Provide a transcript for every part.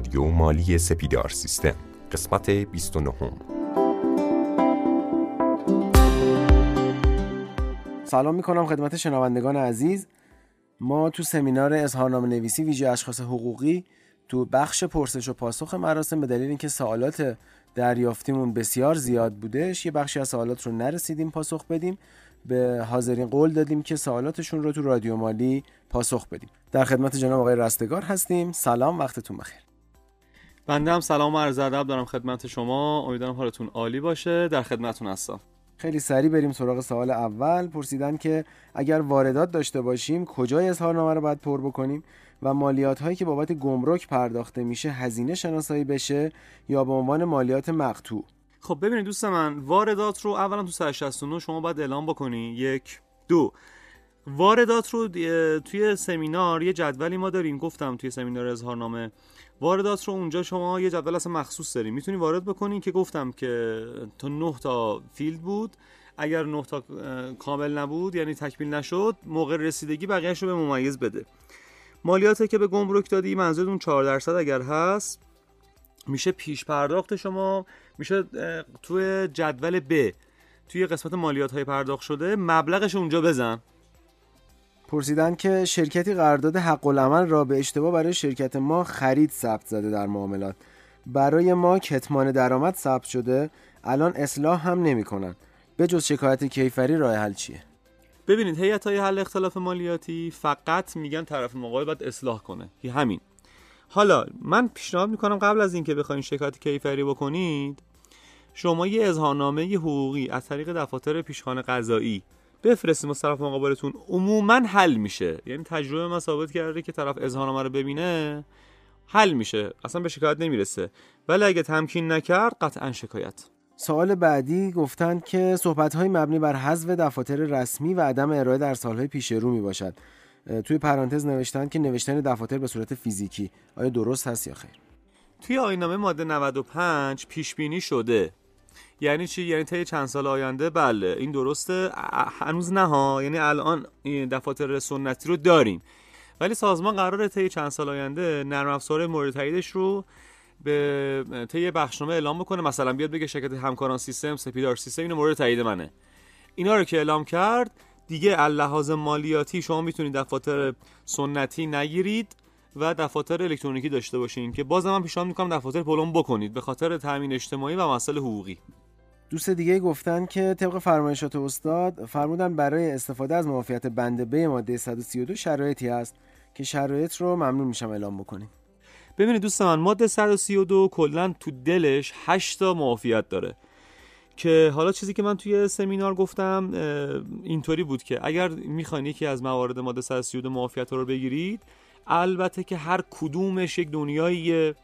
رادیو مالی سپیدار سیستم قسمت 29 سلام می‌کنم خدمت شنوندگان عزیز. ما تو سمینار اظهارنامه نویسی ویژه اشخاص حقوقی تو بخش پرسش و پاسخ مراسم به دلیل اینکه سوالات دریافتیمون بسیار زیاد بودش یه بخشی از سوالات رو نرسیدیم پاسخ بدیم. به حاضرین قول دادیم که سوالاتشون رو تو رادیو مالی پاسخ بدیم. در خدمت جناب آقای رستگار هستیم. سلام وقتتون بخیر. بنده هم سلام و عرض ادب دارم خدمت شما. امیدوارم حالتون عالی باشه. در خدمتتون هستم. خیلی سریع بریم سراغ سوال اول. پرسیدن که اگر واردات داشته باشیم کجای اظهارنامه رو باید پر بکنیم؟ و مالیات هایی که بابت گمرک پرداخته میشه هزینه شناسایی بشه یا به عنوان مالیات مقطوع؟ خب ببینید دوست من واردات رو اولا تو 169 شما باید اعلام بکنی. یک. دو. واردات رو توی سمینار یه جدولی ما داریم گفتم توی سمینار اظهارنامه. واردات رو اونجا شما یه جدول اصلا مخصوص داریم. می‌تونی وارد بکنین که گفتم که تا 9 تا فیلد بود. اگر 9 تا کامل نبود یعنی تکمیل نشد موقع رسیدگی بقیهش رو به ممیز بده. مالیاتی که به گمرک دادی منظورتون 4 درصد اگر هست میشه پیش پرداخت شما میشه توی جدول ب توی قسمت مالیات های پرداخت شده مبلغش اونجا بزن. پرسیدن که شرکتی قرارداد حق العمل را به اشتباه برای شرکت ما خرید ثبت زده در معاملات. برای ما کتمان درآمد ثبت شده الان اصلاح هم نمی‌کنن. به جز شکایت کیفری راه حل چیه؟ ببینید هیئت های حل اختلاف مالیاتی فقط میگن طرف مقابل باید اصلاح کنه. همین. حالا من پیشنهاد می‌کنم قبل از اینکه بخواید شکایت کیفری بکنید شما یه اظهارنامه حقوقی از طریق دفاتر پیشخانه قضایی بفرستیم از طرف مقابلتون. عموما حل میشه. یعنی تجربه من ثابت کرده که طرف اظهارنامه رو ببینه حل میشه. اصلا به شکایت نمی‌رسه. ولی اگه تمکین نکرد قطعا شکایت. سوال بعدی گفتند که صحبت های مبنی بر حذف دفاتر رسمی و عدم ارائه در سالهای پیش رو می باشد توی پرانتز نوشتن که نوشتن دفاتر به صورت فیزیکی. آیا درست هست یا خیر؟ توی آینامه ماده 95 پیش بینی شده. یعنی چی؟ یعنی طی چند سال آینده؟ بله. این درسته. هنوز نه ها. یعنی الان دفاتر سنتی رو داریم. ولی سازمان قراره طی چند سال آینده نرم افزار مورد تاییدش رو به طی بخشنامه اعلام بکنه. مثلا بیاد بگه شرکت همکاران سیستم سپیدار سیستم اینو مورد تایید منه. اینا رو که اعلام کرد دیگه لحاظ مالیاتی شما می‌تونید دفاتر سنتی نگیرید و دفاتر الکترونیکی داشته باشین که باز من پیشنهاد می‌کنم دفاتر پلم بکنید به خاطر تامین اجتماعی و مسائل حقوقی. دوست دیگه گفتن که طبق فرمایشات استاد فرمودن برای استفاده از معافیت بند ب ماده 132 شرایطی هست که شرایط رو ممنون میشم اعلام بکنیم. ببینید دوست من ماده 132 کلا تو دلش 8 تا معافیت داره که حالا چیزی که من توی سمینار گفتم اینطوری بود که اگر می‌خواین یکی از موارد ماده 132 معافیت رو بگیرید البته که هر کدومش یک دنیاییه.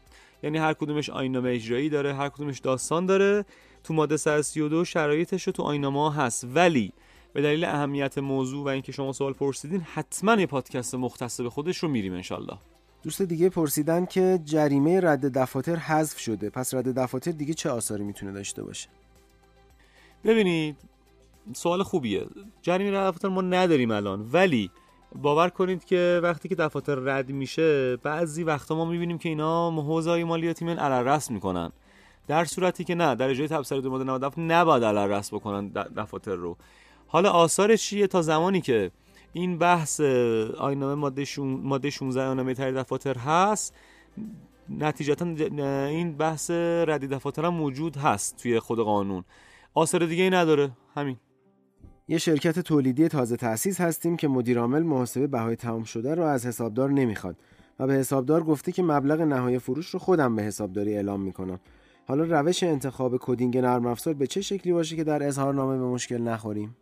یعنی هر کدومش آینامه اجرایی داره هر کدومش داستان داره. تو ماده 132 شرایطش رو تو آینامه هست. ولی به دلیل اهمیت موضوع و اینکه شما سوال پرسیدین حتما یه پادکست مختص به خودش رو میریم انشالله دوست دیگه پرسیدن که جریمه رد دفاتر حذف شده. پس رد دفاتر دیگه چه آثاری می‌تونه داشته باشه؟ ببینید سوال خوبیه. جریمه رد دفاتر ما نداریم الان. ولی باور کنید که وقتی که دفاتر رد میشه بعضی وقتا ما می‌بینیم که اینا حوزه مالیاتی من علل می‌کنن. در صورتی که نه در اجرای تبصره دو ماده 97 نباید علل بکنن دفاتر رو. حالا آثارش چیه تا زمانی که این بحث آینامه ماده, شون... ماده 16 آینامه تری دفاتر هست نتیجتا این بحث ردی دفاتر هم موجود هست توی خود قانون. آثار دیگه ای نداره. همین. یه شرکت تولیدی تازه تأسیس هستیم که مدیرعامل محاسبه بهای تمام شده رو از حسابدار نمی‌خواد و به حسابدار گفته که مبلغ نهایی فروش رو خودم به حسابداری اعلام می‌کنم. حالا روش انتخاب کدینگ نرم افزار به چه شکلی باشه که در اظهارنامه به مشکل نخوریم؟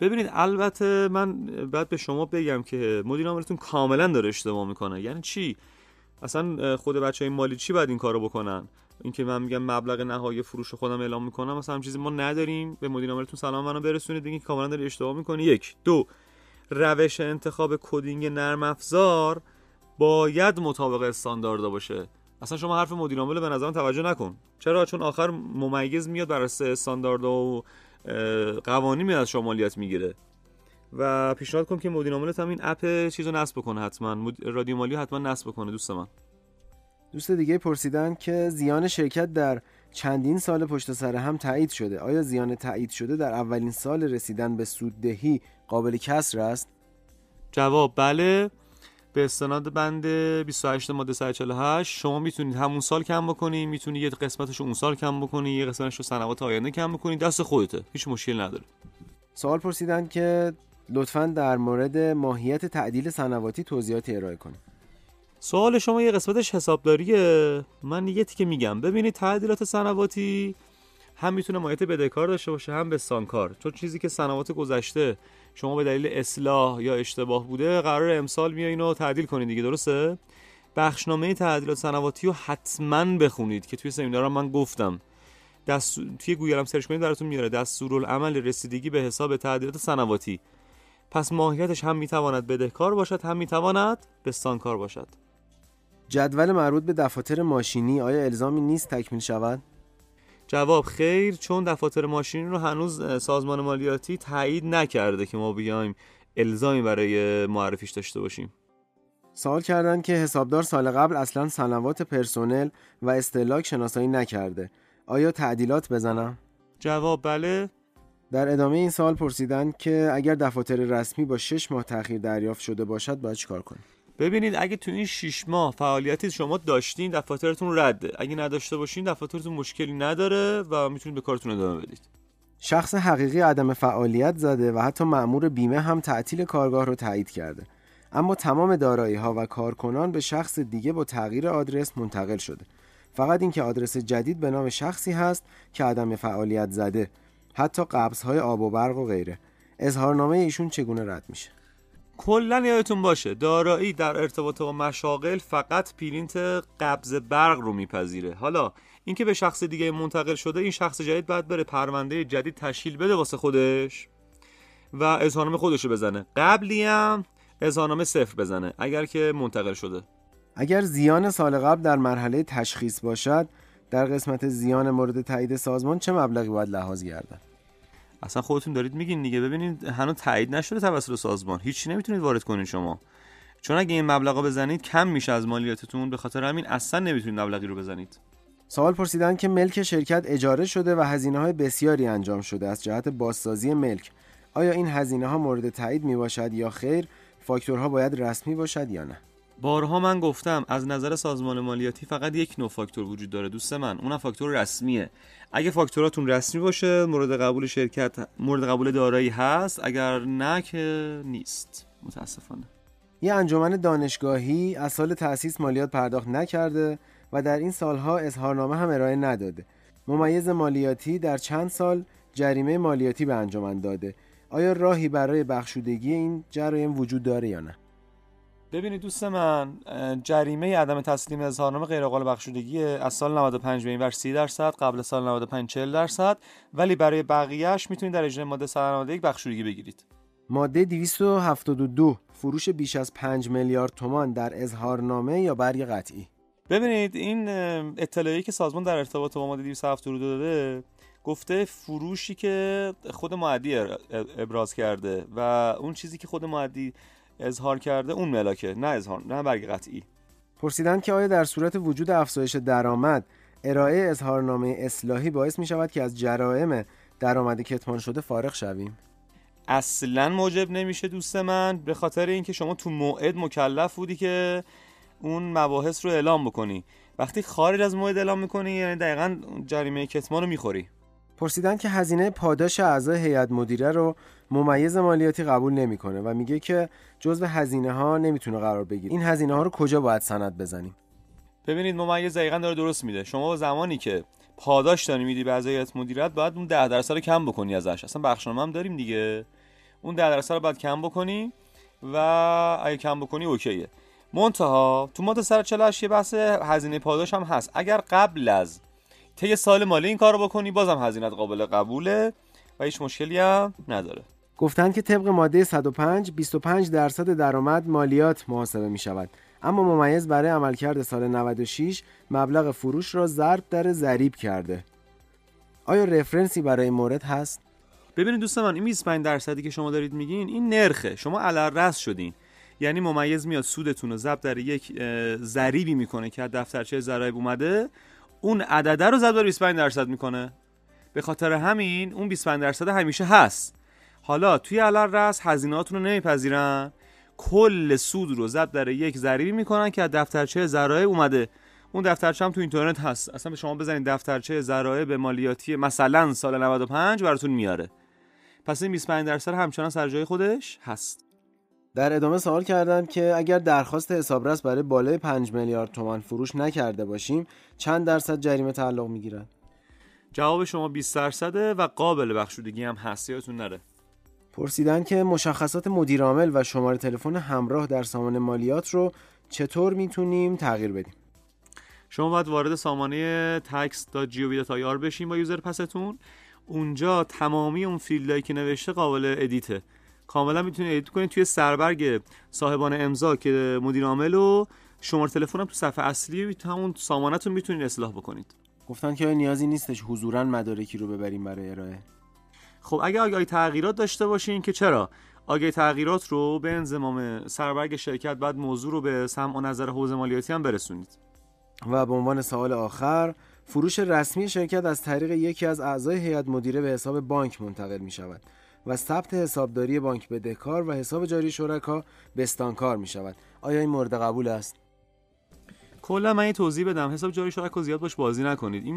ببینید البته من باید به شما بگم که مدیر عاملتون کاملا داره اشتباه می‌کنه. یعنی چی؟ اصلا خود بچه های مالی چی باید این کارو بکنن؟ اینکه من میگم مبلغ نهایی فروش خودم اعلام می‌کنم مثلا همچین چیزی ما نداریم. به مدیر عاملتون سلام منو برسونید دیگه کاملا داره اشتباه می‌کنه. یک. دو. روش انتخاب coding نرم افزار باید مطابق استاندارد باشه. اصلا شما حرف مدیر عامل به نظرم توجه نکن. چرا؟ چون آخر ممیز میاد بر اساس استاندارد و قوانین میاد از شما مالیات می‌گیره. و پیشنهاد کنم که مدیر عاملت هم این app چیزو نصب بکنه حتما. رادیو مالی حتما نصب بکنه دوست من. دوست دیگه پرسیدن که زیان شرکت در چندین سال پشت سر هم تایید شده. آیا زیان تایید شده در اولین سال رسیدن به سوددهی قابل کسر است؟ جواب بله. به استناد بند 28 ماده 148 شما می‌تونید همون سال کم بکنید می‌تونید یه قسمتش اون سال کم بکنید یه قسمتش رو سنوات آینده کم بکنید دست خودته هیچ مشکل نداره. سوال پرسیدن که لطفا در مورد ماهیت تعدیل سنواتی توضیحاتی ارائه کنید. سوال شما یه قسمتش حسابداریه؟ من یه تیکه میگم. ببینید تعدیلات سنواتی هم می‌تونه ماهیت بدهکار داشته باشه هم بستانکار. چون چیزی که سنوات گذشته شما به دلیل اصلاح یا اشتباه بوده قرار امسال میایین و تعدیل کنید دیگه درسته؟ بخشنامه تعدیلات سنواتی رو حتما بخونید که توی سمینارم من گفتم. دست... توی گوگل هم search کنید براتون میاره. دستورالعمل رسیدگی به حساب تعدیلات سنواتی پس ماهیتش هم می‌تواند بدهکار باشد هم می‌تواند بستانکار باشد. جدول مربوط به دفاتر ماشینی آیا الزامی نیست تکمیل شود؟ جواب خیر چون دفاتر ماشینی رو هنوز سازمان مالیاتی تایید نکرده که ما بیایم الزامی برای معرفیش داشته باشیم. سوال کردن که حسابدار سال قبل اصلا سنوات پرسونل و استهلاک شناسایی نکرده. آیا تعدیلات بزنم؟ جواب بله. در ادامه این سال پرسیدن که اگر دفاتر رسمی با 6 ماه تاخیر دریافت شده باشد باید چیکار کنیم؟ ببینید اگه تو این 6 ماه فعالیتی شما داشتین دفاترتون رده. اگه نداشته باشین دفاترتون مشکلی نداره و می‌تونید به کارتون ادامه بدید. شخص حقیقی عدم فعالیت زده و حتی مأمور بیمه هم تعطیل کارگاه رو تایید کرده. اما تمام دارایی ها و کارکنان به شخص دیگه با تغییر آدرس منتقل شده. فقط اینکه آدرس جدید به نام شخصی هست که عدم فعالیت زده. حتی قبض های آب و برق و غیره. اظهارنامه ایشون چگونه رد میشه؟ کلا یادتون باشه دارایی در ارتباط با مشاغل فقط پرینت قبض برق رو میپذیره. حالا اینکه به شخص دیگه منتقل شده این شخص جدید باید بره پرونده جدید تشکیل بده واسه خودش و اظهارنامه خودش رو بزنه. قبلی هم اظهارنامه صفر بزنه اگر که منتقل شده. اگر زیان سال قبل در مرحله تشخیص باشد در قسمت زیان مورد تایید سازمان چه مبلغی باید لحاظ گردد؟ اصلا خودتون دارید میگین دیگه. ببینید هنوز تایید نشده توسط سازمان. هیچی نمی‌تونید وارد کنید شما. چون اگه این مبلغا بزنید کم میشه از مالیاتتون. به خاطر همین اصلا نمی‌تونید مبلغی رو بزنید. سوال پرسیدن که ملک شرکت اجاره شده و هزینه های بسیاری انجام شده از جهت بازسازی ملک. آیا این هزینه ها مورد تایید می باشد یا خیر؟ فاکتورها باید رسمی باشد یا نه؟ بارها من گفتم از نظر سازمان مالیاتی فقط یک نوع فاکتور وجود داره دوست من. اونم فاکتور رسمیه. اگه فاکتوراتون رسمی باشه مورد قبول شرکت مورد قبول دارایی هست. اگر نه که نیست. متاسفانه. یه انجمن دانشگاهی از سال تأسیس مالیات پرداخت نکرده و در این سالها اظهارنامه هم ارائه نداده. ممیز مالیاتی در چند سال جریمه مالیاتی به انجمن داده. آیا راهی برای بخشودگی این جرایم وجود داره یا نه؟ ببینید دوست من جریمه عدم تسلیم اظهارنامه غیر قابل بخشودگی از سال 95 به این ور 30 درصد قبل سال 95 40 درصد. ولی برای بقیهش می‌تونید در اجرای ماده 191 بخشودگی بگیرید. ماده 272 فروش بیش از 5 میلیارد تومان در اظهارنامه یا برگ قطعی؟ ببینید این اطلاعی که سازمان در ارتباط با ماده 272 داده گفته فروشی که خود معدی ابراز کرده و اون چیزی که خود معدی اظهار کرده اون ملاکه نه اظهار نه برگ قطعی. پرسیدن که آیا در صورت وجود افزایش درآمد ارائه اظهارنامه اصلاحی باعث می شود که از جرائم درآمد کتمان شده فارغ شویم؟ اصلا موجب نمیشه دوست من به خاطر اینکه شما تو موعد مکلف بودی که اون مباحث رو اعلام بکنی. وقتی خارج از موعد اعلام می‌کنی یعنی دقیقا جریمه کتمان رو می‌خوری. پرسیدن که هزینه پاداش اعضای هیئت مدیره رو ممیز مالیاتی قبول نمی‌کنه و میگه که جزء هزینه ها نمی‌تونه قرار بگیره. این هزینه ها رو کجا باید سند بزنیم؟ ببینید ممیز دقیقا داره درست میده. شما زمانی که پاداش داری میدی به اعضای هیئت مدیریت باید اون 10 درصد رو کم بکنی ازش. اصلا بخشنامه هم داریم دیگه. اون 10 درصد رو باید کم بکنی و اگه کم بکنی اوکیه. منتها تو ماده 148 یه بحث هزینه پاداش هم هست. اگر قبل از طی سال مالی این کارو بکنی بازم هزینه قابل قبوله و هیچ مشکلی هم نداره. گفتند که طبق ماده 105 25 درصد درآمد مالیات محاسبه می شود اما ممیز برای عملکرد سال 96 مبلغ فروش را ضرب در ضریب کرده. آیا رفرنسی برای این مورد هست؟ ببینید دوست من این 25 درصدی که شما دارید میگین این نرخه. شما رس شدین. یعنی ممیز میاد سودتون رو ضرب در یک ضریبی می‌کنه که از دفترچه ضرایب اومده. اون عدده رو ضرب در 25 درصد می‌کنه. به خاطر همین اون 25 درصد همیشه هست. حالا توی علل رس هزینهاتون رو نمیپذیرن. کل سود رو ضرب در یک ضریبی می‌کنن که از دفترچه ذرایع اومده. اون دفترچه هم تو اینترنت هست. اصلا به شما بزنید دفترچه ذرایع به مالیاتی مثلا سال 95 براتون میاره. پس این 25 درصد همچنان سر جای خودش هست. در ادامه سوال کردم که اگر درخواست حسابرس برای بالای 5 میلیارد تومان فروش نکرده باشیم چند درصد جریمه تعلق می‌گیرد؟ جواب شما 20 درصده و قابل بخشودگی هم هست. یادتون نره. پرسیدن که مشخصات مدیرعامل و شماره تلفن همراه در سامان مالیات رو چطور می‌تونیم تغییر بدیم؟ شما باید وارد سامانه tax.gov.ir بشین با یوزر پستون. اونجا تمامی اون field هایی که نوشته قابل edit ه. کاملا می‌تونید edit کنید توی سربرگ صاحبان امضا که مدیر عامل و شماره تلفن تو صفحه اصلی همون سامانتون می‌تونید اصلاح بکنید. گفتن که نیازی نیستش حضورا مدارکی رو ببریم برای ارائه. خب اگه آگهی تغییرات داشته باشین که چرا؟ آگهی تغییرات رو به انضمام سربرگ شرکت بعد موضوع رو به سمع و نظر حوزه مالیاتی هم برسونید. و به عنوان سوال آخر فروش رسمی شرکت از طریق یکی از اعضای هیئت مدیره به حساب بانک منتقل می شود و ثبت حسابداری بانک بدهکار و حساب جاری شرکا بستانکار می شود. آیا این مورد قبول است؟ کلا من یه توضیح بدم. حساب جاری شرکا زیاد باش بازی نکنید. این,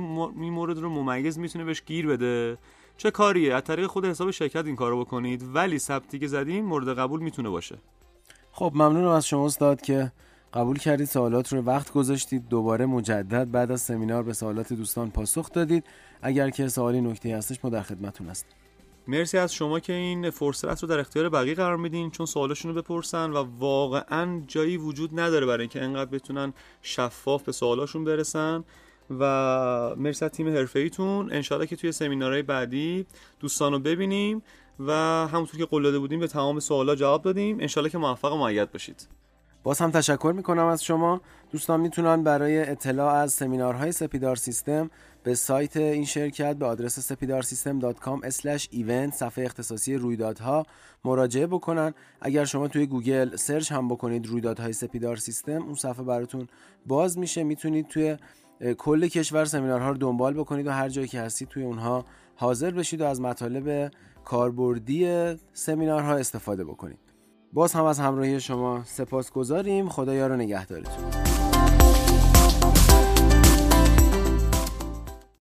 مورد رو ممیز می‌تونه بهش گیر بده. چه کاریه؟ از طریق خود حساب شرکت این کارو بکنید. ولی ثبتی که زدیم مورد قبول می‌تونه باشه. خب ممنونم از شما استاد که قبول کردید سوالات رو وقت گذاشتید. دوباره مجدد بعد از سمینار به سوالات دوستان پاسخ دادید. اگر که سوالی نکته هستش ما در خدمتتون هستیم. مرسی از شما که این فرصت رو در اختیار بقیه قرار میدین چون سوالاشون رو بپرسن و واقعا جایی وجود نداره برای اینکه انقدر بتونن شفاف به سوالاشون برسن. و مرسی از تیم حرفه ایتون انشالله که توی سمینارهای بعدی دوستان رو ببینیم و همونطور که قول داده بودیم به تمام سوالا جواب دادیم. انشالله که موفق و مؤید باشید. باز هم تشکر می‌کنم از شما. دوستان می‌تونن برای اطلاع از سمینارهای سپیدار سیستم به سایت این شرکت به آدرس sepidarsystem.com event صفحه اختصاصی رویدادها مراجعه بکنن. اگر شما توی گوگل search هم بکنید رویدادهای سپیدار سیستم اون صفحه براتون باز میشه. می‌تونید توی کل کشور سمینارها رو دنبال بکنید و هر جایی که هستید توی اونها حاضر بشید و از مطالب کاربردی سمینارها استفاده بکنید. باز هم از همراهی شما سپاس گذاریم خدا یار نگهدارتون.